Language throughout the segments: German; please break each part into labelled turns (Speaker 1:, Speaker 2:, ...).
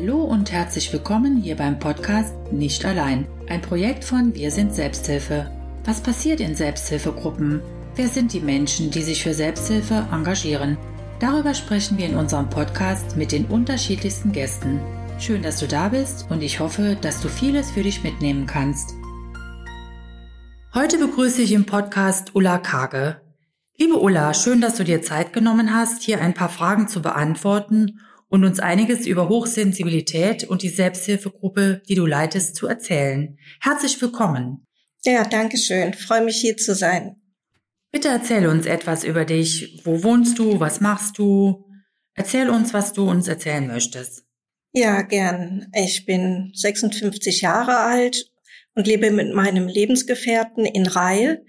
Speaker 1: Hallo und herzlich willkommen hier beim Podcast Nicht allein, ein Projekt von Wir sind Selbsthilfe. Was passiert in Selbsthilfegruppen? Wer sind die Menschen, die sich für Selbsthilfe engagieren? Darüber sprechen wir in unserem Podcast mit den unterschiedlichsten Gästen. Schön, dass du da bist und ich hoffe, dass du vieles für dich mitnehmen kannst. Heute begrüße ich im Podcast Ulla Kage. Liebe Ulla, schön, dass du dir Zeit genommen hast, hier ein paar Fragen zu beantworten und uns einiges über Hochsensibilität und die Selbsthilfegruppe, die du leitest, zu erzählen. Herzlich willkommen.
Speaker 2: Ja, danke schön. Freue mich hier zu sein.
Speaker 1: Bitte erzähl uns etwas über dich. Wo wohnst du? Was machst du? Erzähl uns, was du uns erzählen möchtest.
Speaker 2: Ja, gern. Ich bin 56 Jahre alt und lebe mit meinem Lebensgefährten in Reil.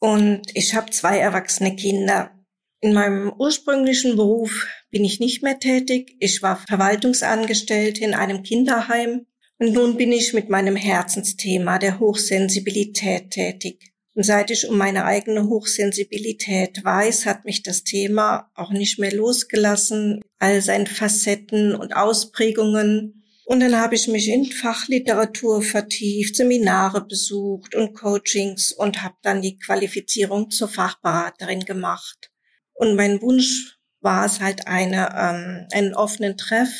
Speaker 2: Und ich habe zwei erwachsene Kinder. In meinem ursprünglichen Beruf bin ich nicht mehr tätig. Ich war Verwaltungsangestellte in einem Kinderheim und nun bin ich mit meinem Herzensthema der Hochsensibilität tätig. Und seit ich um meine eigene Hochsensibilität weiß, hat mich das Thema auch nicht mehr losgelassen, all seinen Facetten und Ausprägungen. Und dann habe ich mich in Fachliteratur vertieft, Seminare besucht und Coachings und habe dann die Qualifizierung zur Fachberaterin gemacht. Und mein Wunsch war es halt eine, ähm, einen offenen Treff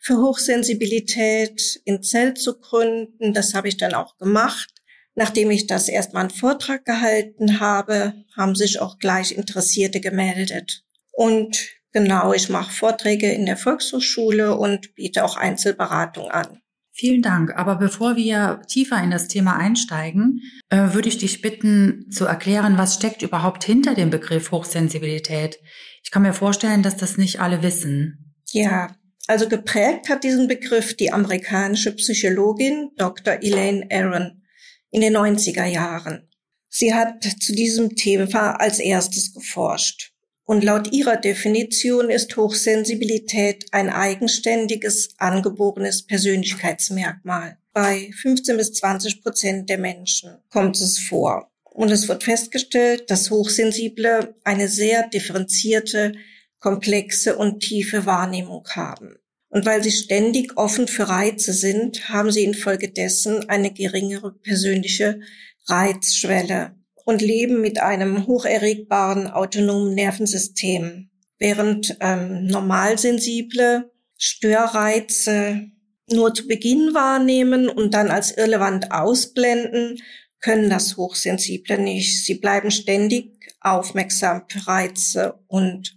Speaker 2: für Hochsensibilität in Zell zu gründen. Das habe ich dann auch gemacht. Nachdem ich das erstmal einen Vortrag gehalten habe, haben sich auch gleich Interessierte gemeldet. Und genau, ich mache Vorträge in der Volkshochschule und biete auch Einzelberatung an.
Speaker 1: Vielen Dank. Aber bevor wir tiefer in das Thema einsteigen, äh, würde ich dich bitten zu erklären, was steckt überhaupt hinter dem Begriff Hochsensibilität. Ich kann mir vorstellen, dass das nicht alle wissen.
Speaker 2: Ja, also geprägt hat diesen Begriff die amerikanische Psychologin Dr. Elaine Aaron in den 90er Jahren. Sie hat zu diesem Thema als erstes geforscht. Und laut ihrer Definition ist Hochsensibilität ein eigenständiges, angeborenes Persönlichkeitsmerkmal. Bei 15 bis 20 Prozent der Menschen kommt es vor. Und es wird festgestellt, dass Hochsensible eine sehr differenzierte, komplexe und tiefe Wahrnehmung haben. Und weil sie ständig offen für Reize sind, haben sie infolgedessen eine geringere persönliche Reizschwelle und leben mit einem hocherregbaren autonomen Nervensystem, während ähm, normalsensible Störreize nur zu Beginn wahrnehmen und dann als irrelevant ausblenden, können das Hochsensible nicht. Sie bleiben ständig aufmerksam für Reize und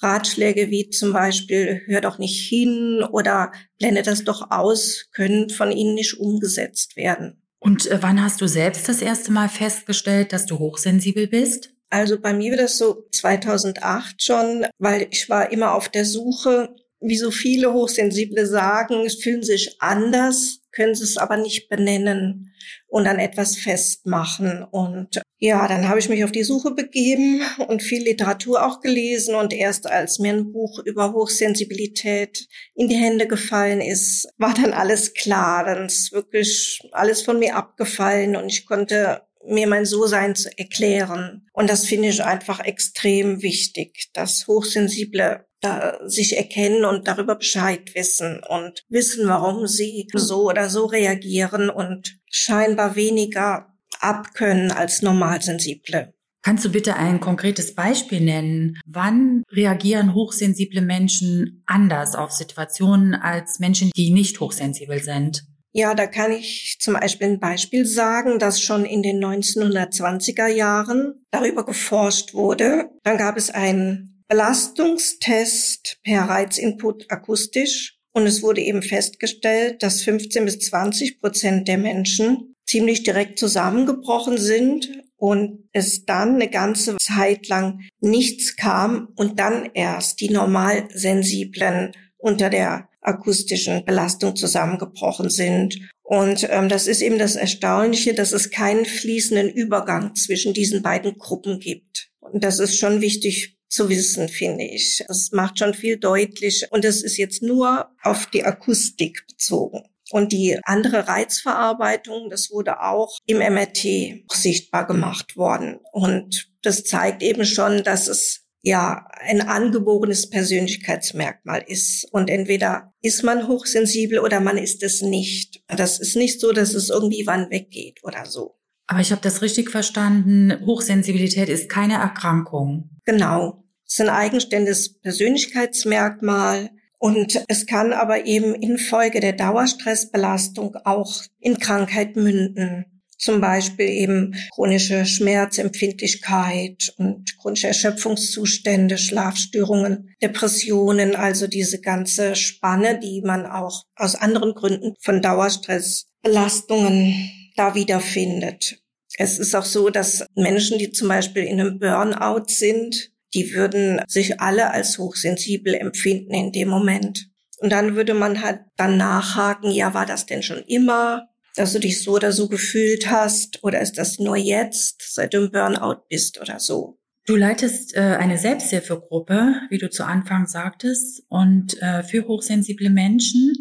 Speaker 2: Ratschläge wie zum Beispiel, hör doch nicht hin oder blende das doch aus, können von ihnen nicht umgesetzt werden.
Speaker 1: Und äh, wann hast du selbst das erste Mal festgestellt, dass du hochsensibel bist?
Speaker 2: Also bei mir war das so 2008 schon, weil ich war immer auf der Suche, wie so viele Hochsensible sagen, es fühlen sich anders, können sie es aber nicht benennen und dann etwas festmachen. Und ja, dann habe ich mich auf die Suche begeben und viel Literatur auch gelesen. Und erst als mir ein Buch über Hochsensibilität in die Hände gefallen ist, war dann alles klar. Dann ist wirklich alles von mir abgefallen und ich konnte mir mein So-Sein zu erklären. Und das finde ich einfach extrem wichtig, dass Hochsensible da sich erkennen und darüber Bescheid wissen und wissen, warum sie so oder so reagieren und scheinbar weniger abkönnen als Normalsensible.
Speaker 1: Kannst du bitte ein konkretes Beispiel nennen? Wann reagieren hochsensible Menschen anders auf Situationen als Menschen, die nicht hochsensibel sind?
Speaker 2: Ja, da kann ich zum Beispiel ein Beispiel sagen, dass schon in den 1920er Jahren darüber geforscht wurde. Dann gab es einen Belastungstest per Reizinput akustisch und es wurde eben festgestellt, dass 15 bis 20 Prozent der Menschen ziemlich direkt zusammengebrochen sind und es dann eine ganze Zeit lang nichts kam und dann erst die normalsensiblen unter der akustischen Belastung zusammengebrochen sind. Und ähm, das ist eben das Erstaunliche, dass es keinen fließenden Übergang zwischen diesen beiden Gruppen gibt. Und das ist schon wichtig zu wissen, finde ich. Das macht schon viel deutlich. Und das ist jetzt nur auf die Akustik bezogen. Und die andere Reizverarbeitung, das wurde auch im MRT sichtbar gemacht worden. Und das zeigt eben schon, dass es ja ein angeborenes Persönlichkeitsmerkmal ist. Und entweder ist man hochsensibel oder man ist es nicht. Das ist nicht so, dass es irgendwie wann weggeht oder so.
Speaker 1: Aber ich habe das richtig verstanden. Hochsensibilität ist keine Erkrankung.
Speaker 2: Genau. Es ist ein eigenständiges Persönlichkeitsmerkmal. Und es kann aber eben infolge der Dauerstressbelastung auch in Krankheit münden zum Beispiel eben chronische Schmerzempfindlichkeit und chronische Erschöpfungszustände, Schlafstörungen, Depressionen, also diese ganze Spanne, die man auch aus anderen Gründen von Dauerstressbelastungen da wiederfindet. Es ist auch so, dass Menschen, die zum Beispiel in einem Burnout sind, die würden sich alle als hochsensibel empfinden in dem Moment. Und dann würde man halt dann nachhaken, ja, war das denn schon immer? dass du dich so oder so gefühlt hast oder ist das nur jetzt, seit du im Burnout bist oder so?
Speaker 1: Du leitest äh, eine Selbsthilfegruppe, wie du zu Anfang sagtest, und äh, für hochsensible Menschen.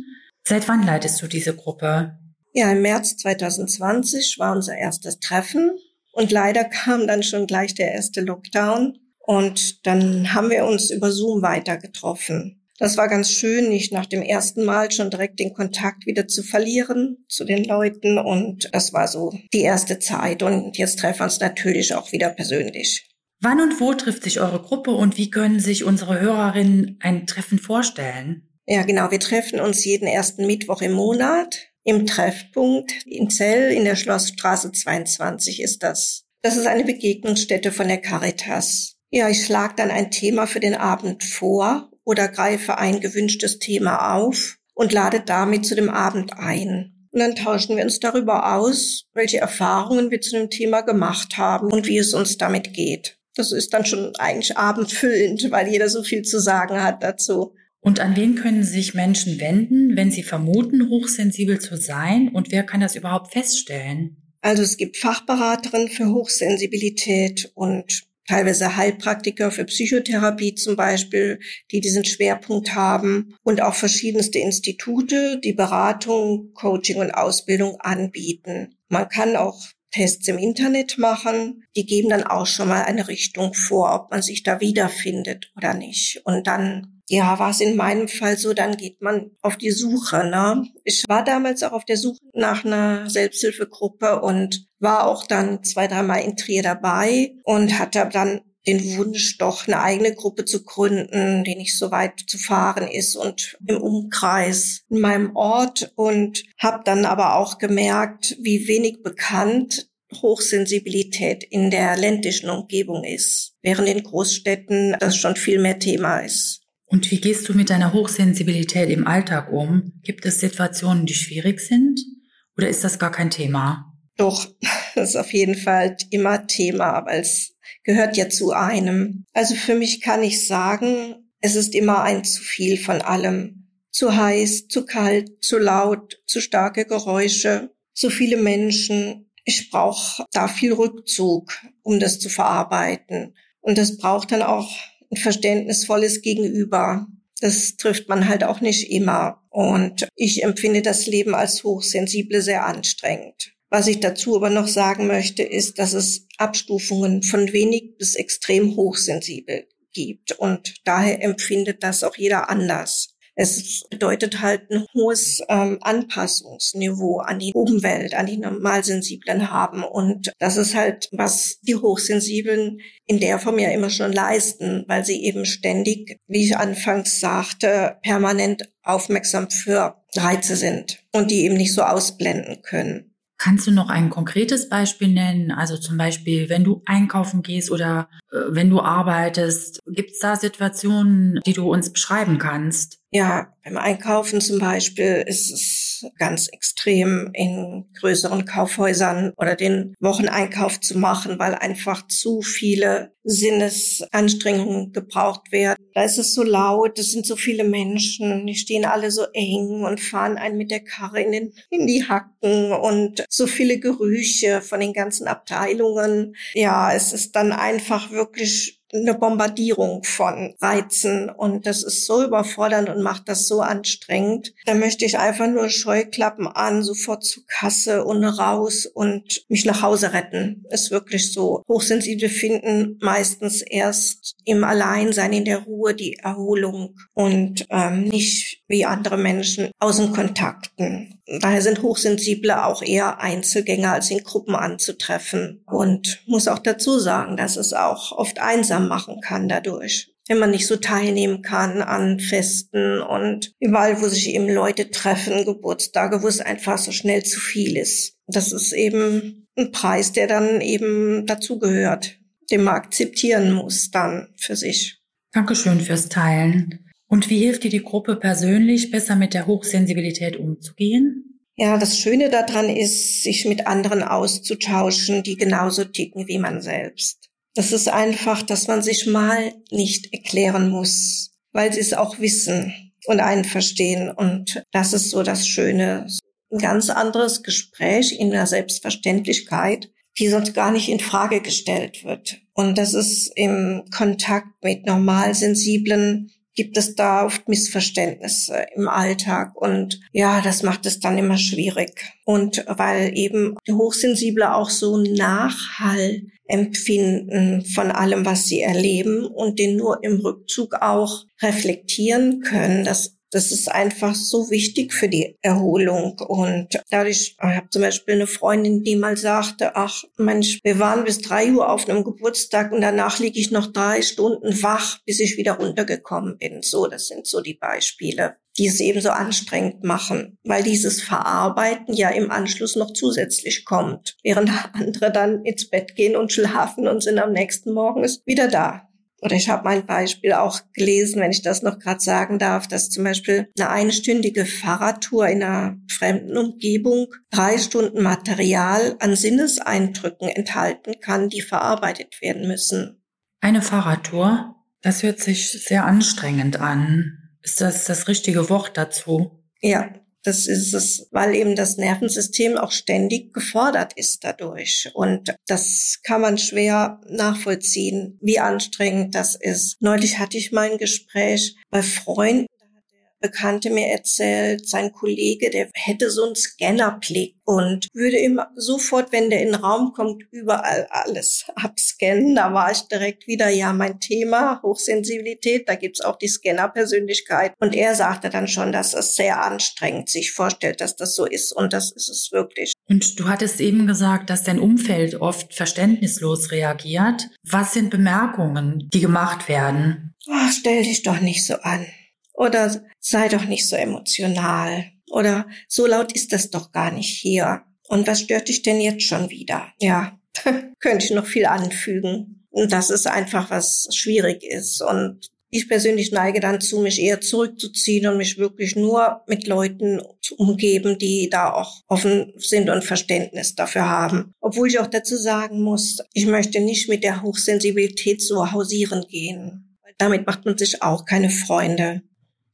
Speaker 1: Seit wann leitest du diese Gruppe?
Speaker 2: Ja, im März 2020 war unser erstes Treffen und leider kam dann schon gleich der erste Lockdown und dann haben wir uns über Zoom weiter getroffen. Das war ganz schön, nicht nach dem ersten Mal schon direkt den Kontakt wieder zu verlieren zu den Leuten. Und das war so die erste Zeit. Und jetzt treffen wir uns natürlich auch wieder persönlich.
Speaker 1: Wann und wo trifft sich eure Gruppe und wie können sich unsere Hörerinnen ein Treffen vorstellen?
Speaker 2: Ja, genau. Wir treffen uns jeden ersten Mittwoch im Monat im Treffpunkt in Zell in der Schlossstraße 22 ist das. Das ist eine Begegnungsstätte von der Caritas. Ja, ich schlage dann ein Thema für den Abend vor oder greife ein gewünschtes Thema auf und lade damit zu dem Abend ein. Und dann tauschen wir uns darüber aus, welche Erfahrungen wir zu dem Thema gemacht haben und wie es uns damit geht. Das ist dann schon eigentlich abendfüllend, weil jeder so viel zu sagen hat dazu.
Speaker 1: Und an wen können sich Menschen wenden, wenn sie vermuten, hochsensibel zu sein? Und wer kann das überhaupt feststellen?
Speaker 2: Also es gibt Fachberaterinnen für Hochsensibilität und teilweise Heilpraktiker für Psychotherapie zum Beispiel, die diesen Schwerpunkt haben und auch verschiedenste Institute, die Beratung, Coaching und Ausbildung anbieten. Man kann auch Tests im Internet machen. Die geben dann auch schon mal eine Richtung vor, ob man sich da wiederfindet oder nicht. Und dann ja, war es in meinem Fall so, dann geht man auf die Suche. Ne? Ich war damals auch auf der Suche nach einer Selbsthilfegruppe und war auch dann zwei, dreimal in Trier dabei und hatte dann den Wunsch, doch eine eigene Gruppe zu gründen, die nicht so weit zu fahren ist und im Umkreis in meinem Ort und habe dann aber auch gemerkt, wie wenig bekannt Hochsensibilität in der ländlichen Umgebung ist, während in Großstädten das schon viel mehr Thema ist.
Speaker 1: Und wie gehst du mit deiner Hochsensibilität im Alltag um? Gibt es Situationen, die schwierig sind? Oder ist das gar kein Thema?
Speaker 2: Doch, das ist auf jeden Fall immer Thema, weil es gehört ja zu einem. Also für mich kann ich sagen, es ist immer ein zu viel von allem. Zu heiß, zu kalt, zu laut, zu starke Geräusche, zu viele Menschen. Ich brauche da viel Rückzug, um das zu verarbeiten. Und das braucht dann auch ein verständnisvolles Gegenüber. Das trifft man halt auch nicht immer. Und ich empfinde das Leben als Hochsensible sehr anstrengend. Was ich dazu aber noch sagen möchte, ist, dass es Abstufungen von wenig bis extrem hochsensibel gibt. Und daher empfindet das auch jeder anders. Es bedeutet halt ein hohes ähm, Anpassungsniveau an die Umwelt, an die Normalsensiblen haben. Und das ist halt, was die Hochsensiblen in der Form ja immer schon leisten, weil sie eben ständig, wie ich anfangs sagte, permanent aufmerksam für Reize sind und die eben nicht so ausblenden können.
Speaker 1: Kannst du noch ein konkretes Beispiel nennen? Also zum Beispiel, wenn du einkaufen gehst oder äh, wenn du arbeitest, gibt es da Situationen, die du uns beschreiben kannst?
Speaker 2: Ja, beim Einkaufen zum Beispiel ist es ganz extrem in größeren Kaufhäusern oder den Wocheneinkauf zu machen, weil einfach zu viele Sinnesanstrengungen gebraucht werden. Da ist es so laut, es sind so viele Menschen, die stehen alle so eng und fahren einen mit der Karre in, den, in die Hacken und so viele Gerüche von den ganzen Abteilungen. Ja, es ist dann einfach wirklich eine Bombardierung von Reizen und das ist so überfordernd und macht das so anstrengend. Da möchte ich einfach nur Scheuklappen an, sofort zur Kasse und raus und mich nach Hause retten. Ist wirklich so. Hochsensible finden meistens erst im Alleinsein, in der Ruhe die Erholung und ähm, nicht wie andere Menschen Außenkontakten. Daher sind Hochsensible auch eher Einzelgänger als in Gruppen anzutreffen. Und muss auch dazu sagen, dass es auch oft einsam machen kann dadurch wenn man nicht so teilnehmen kann an Festen und überall, wo sich eben Leute treffen, Geburtstage, wo es einfach so schnell zu viel ist. Das ist eben ein Preis, der dann eben dazugehört, den man akzeptieren muss dann für sich.
Speaker 1: Dankeschön fürs Teilen. Und wie hilft dir die Gruppe persönlich, besser mit der Hochsensibilität umzugehen?
Speaker 2: Ja, das Schöne daran ist, sich mit anderen auszutauschen, die genauso ticken wie man selbst. Das ist einfach, dass man sich mal nicht erklären muss, weil sie es auch wissen und einen verstehen. Und das ist so das Schöne. Ein ganz anderes Gespräch in der Selbstverständlichkeit, die sonst gar nicht in Frage gestellt wird. Und das ist im Kontakt mit normal sensiblen gibt es da oft Missverständnisse im Alltag und ja, das macht es dann immer schwierig. Und weil eben Hochsensible auch so Nachhall empfinden von allem, was sie erleben und den nur im Rückzug auch reflektieren können, das das ist einfach so wichtig für die Erholung. Und dadurch, ich habe zum Beispiel eine Freundin, die mal sagte, ach Mensch, wir waren bis drei Uhr auf einem Geburtstag und danach liege ich noch drei Stunden wach, bis ich wieder runtergekommen bin. So, das sind so die Beispiele die es eben so anstrengend machen, weil dieses Verarbeiten ja im Anschluss noch zusätzlich kommt, während andere dann ins Bett gehen und schlafen und sind am nächsten Morgen wieder da. Oder ich habe mein Beispiel auch gelesen, wenn ich das noch gerade sagen darf, dass zum Beispiel eine einstündige Fahrradtour in einer fremden Umgebung drei Stunden Material an Sinneseindrücken enthalten kann, die verarbeitet werden müssen.
Speaker 1: Eine Fahrradtour, das hört sich sehr anstrengend an. Ist das das richtige Wort dazu?
Speaker 2: Ja, das ist es, weil eben das Nervensystem auch ständig gefordert ist dadurch. Und das kann man schwer nachvollziehen, wie anstrengend das ist. Neulich hatte ich mal ein Gespräch bei Freunden, Bekannte mir erzählt, sein Kollege, der hätte so einen Scannerblick und würde immer sofort, wenn der in den Raum kommt, überall alles abscannen. Da war ich direkt wieder, ja, mein Thema, Hochsensibilität, da gibt's auch die Scannerpersönlichkeit. Und er sagte dann schon, dass es sehr anstrengend sich vorstellt, dass das so ist. Und das ist es wirklich.
Speaker 1: Und du hattest eben gesagt, dass dein Umfeld oft verständnislos reagiert. Was sind Bemerkungen, die gemacht werden?
Speaker 2: Ach, stell dich doch nicht so an. Oder sei doch nicht so emotional. Oder so laut ist das doch gar nicht hier. Und was stört dich denn jetzt schon wieder? Ja, könnte ich noch viel anfügen. Und das ist einfach, was schwierig ist. Und ich persönlich neige dann zu, mich eher zurückzuziehen und mich wirklich nur mit Leuten zu umgeben, die da auch offen sind und Verständnis dafür haben. Obwohl ich auch dazu sagen muss, ich möchte nicht mit der Hochsensibilität so hausieren gehen. Damit macht man sich auch keine Freunde.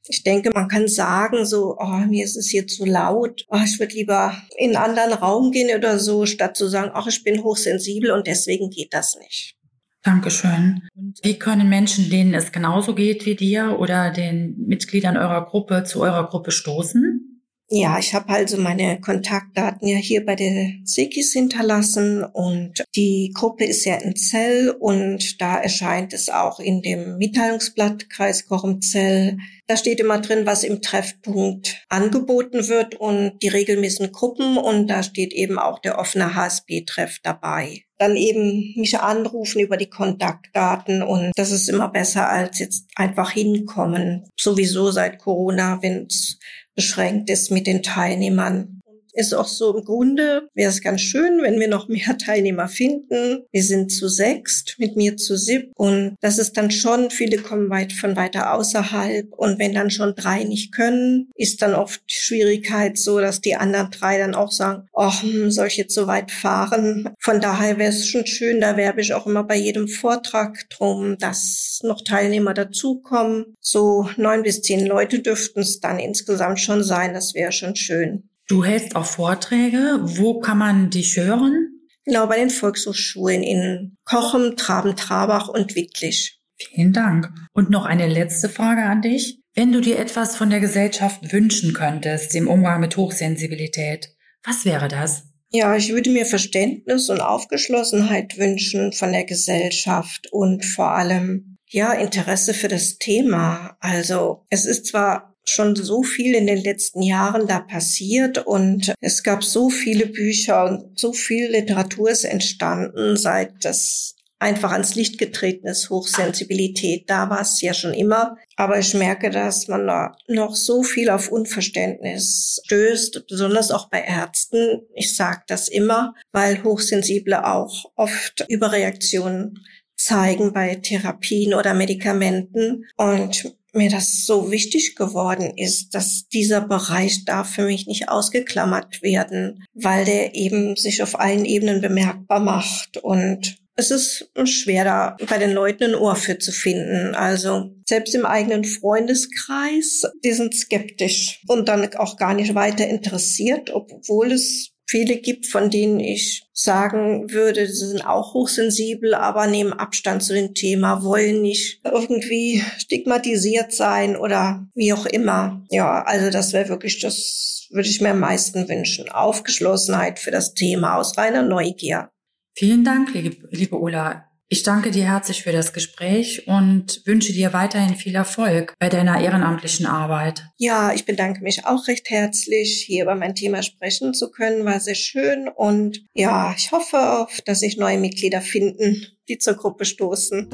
Speaker 2: Ich denke, man kann sagen, so, oh, mir ist es hier zu laut, oh, ich würde lieber in einen anderen Raum gehen oder so, statt zu sagen, ach, ich bin hochsensibel und deswegen geht das nicht.
Speaker 1: Dankeschön. Und wie können Menschen, denen es genauso geht wie dir oder den Mitgliedern eurer Gruppe zu eurer Gruppe stoßen?
Speaker 2: Ja, ich habe also meine Kontaktdaten ja hier bei der Sikis hinterlassen und die Gruppe ist ja in Zell und da erscheint es auch in dem Mitteilungsblatt Kreis Kochum-Zell. Da steht immer drin, was im Treffpunkt angeboten wird und die regelmäßigen Gruppen und da steht eben auch der offene HSB-Treff dabei dann eben mich anrufen über die Kontaktdaten und das ist immer besser als jetzt einfach hinkommen. Sowieso seit Corona, wenn es beschränkt ist mit den Teilnehmern ist auch so im Grunde, wäre es ganz schön, wenn wir noch mehr Teilnehmer finden. Wir sind zu sechst, mit mir zu sieb. Und das ist dann schon, viele kommen weit von weiter außerhalb. Und wenn dann schon drei nicht können, ist dann oft die Schwierigkeit so, dass die anderen drei dann auch sagen, ach, hm, soll ich jetzt so weit fahren? Von daher wäre es schon schön, da werbe ich auch immer bei jedem Vortrag drum, dass noch Teilnehmer dazukommen. So neun bis zehn Leute dürften es dann insgesamt schon sein. Das wäre schon schön.
Speaker 1: Du hältst auch Vorträge. Wo kann man dich hören?
Speaker 2: Genau, bei den Volkshochschulen in Kochem, Traben-Trabach und Wittlich.
Speaker 1: Vielen Dank. Und noch eine letzte Frage an dich. Wenn du dir etwas von der Gesellschaft wünschen könntest im Umgang mit Hochsensibilität, was wäre das?
Speaker 2: Ja, ich würde mir Verständnis und Aufgeschlossenheit wünschen von der Gesellschaft und vor allem, ja, Interesse für das Thema. Also, es ist zwar schon so viel in den letzten Jahren da passiert und es gab so viele Bücher und so viel Literatur ist entstanden, seit das einfach ans Licht getreten ist, Hochsensibilität. Da war es ja schon immer. Aber ich merke, dass man da noch so viel auf Unverständnis stößt, besonders auch bei Ärzten. Ich sage das immer, weil Hochsensible auch oft Überreaktionen zeigen bei Therapien oder Medikamenten. Und mir das so wichtig geworden ist, dass dieser Bereich darf für mich nicht ausgeklammert werden, weil der eben sich auf allen Ebenen bemerkbar macht und es ist schwer, da bei den Leuten ein Ohr für zu finden. Also selbst im eigenen Freundeskreis, die sind skeptisch und dann auch gar nicht weiter interessiert, obwohl es viele gibt, von denen ich sagen würde, sie sind auch hochsensibel, aber nehmen Abstand zu dem Thema, wollen nicht irgendwie stigmatisiert sein oder wie auch immer. Ja, also das wäre wirklich das, würde ich mir am meisten wünschen. Aufgeschlossenheit für das Thema aus reiner Neugier.
Speaker 1: Vielen Dank, liebe Ulla. Ich danke dir herzlich für das Gespräch und wünsche dir weiterhin viel Erfolg bei deiner ehrenamtlichen Arbeit.
Speaker 2: Ja, ich bedanke mich auch recht herzlich, hier über mein Thema sprechen zu können. War sehr schön und ja, ich hoffe auf, dass sich neue Mitglieder finden, die zur Gruppe stoßen.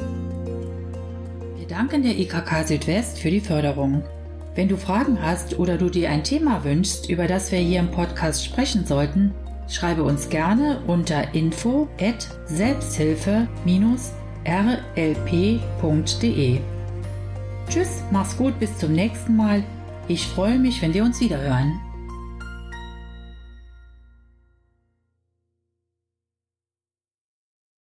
Speaker 1: Wir danken der IKK Südwest für die Förderung. Wenn du Fragen hast oder du dir ein Thema wünschst, über das wir hier im Podcast sprechen sollten, Schreibe uns gerne unter info at selbsthilfe-rlp.de. Tschüss, mach's gut, bis zum nächsten Mal. Ich freue mich, wenn wir uns wiederhören.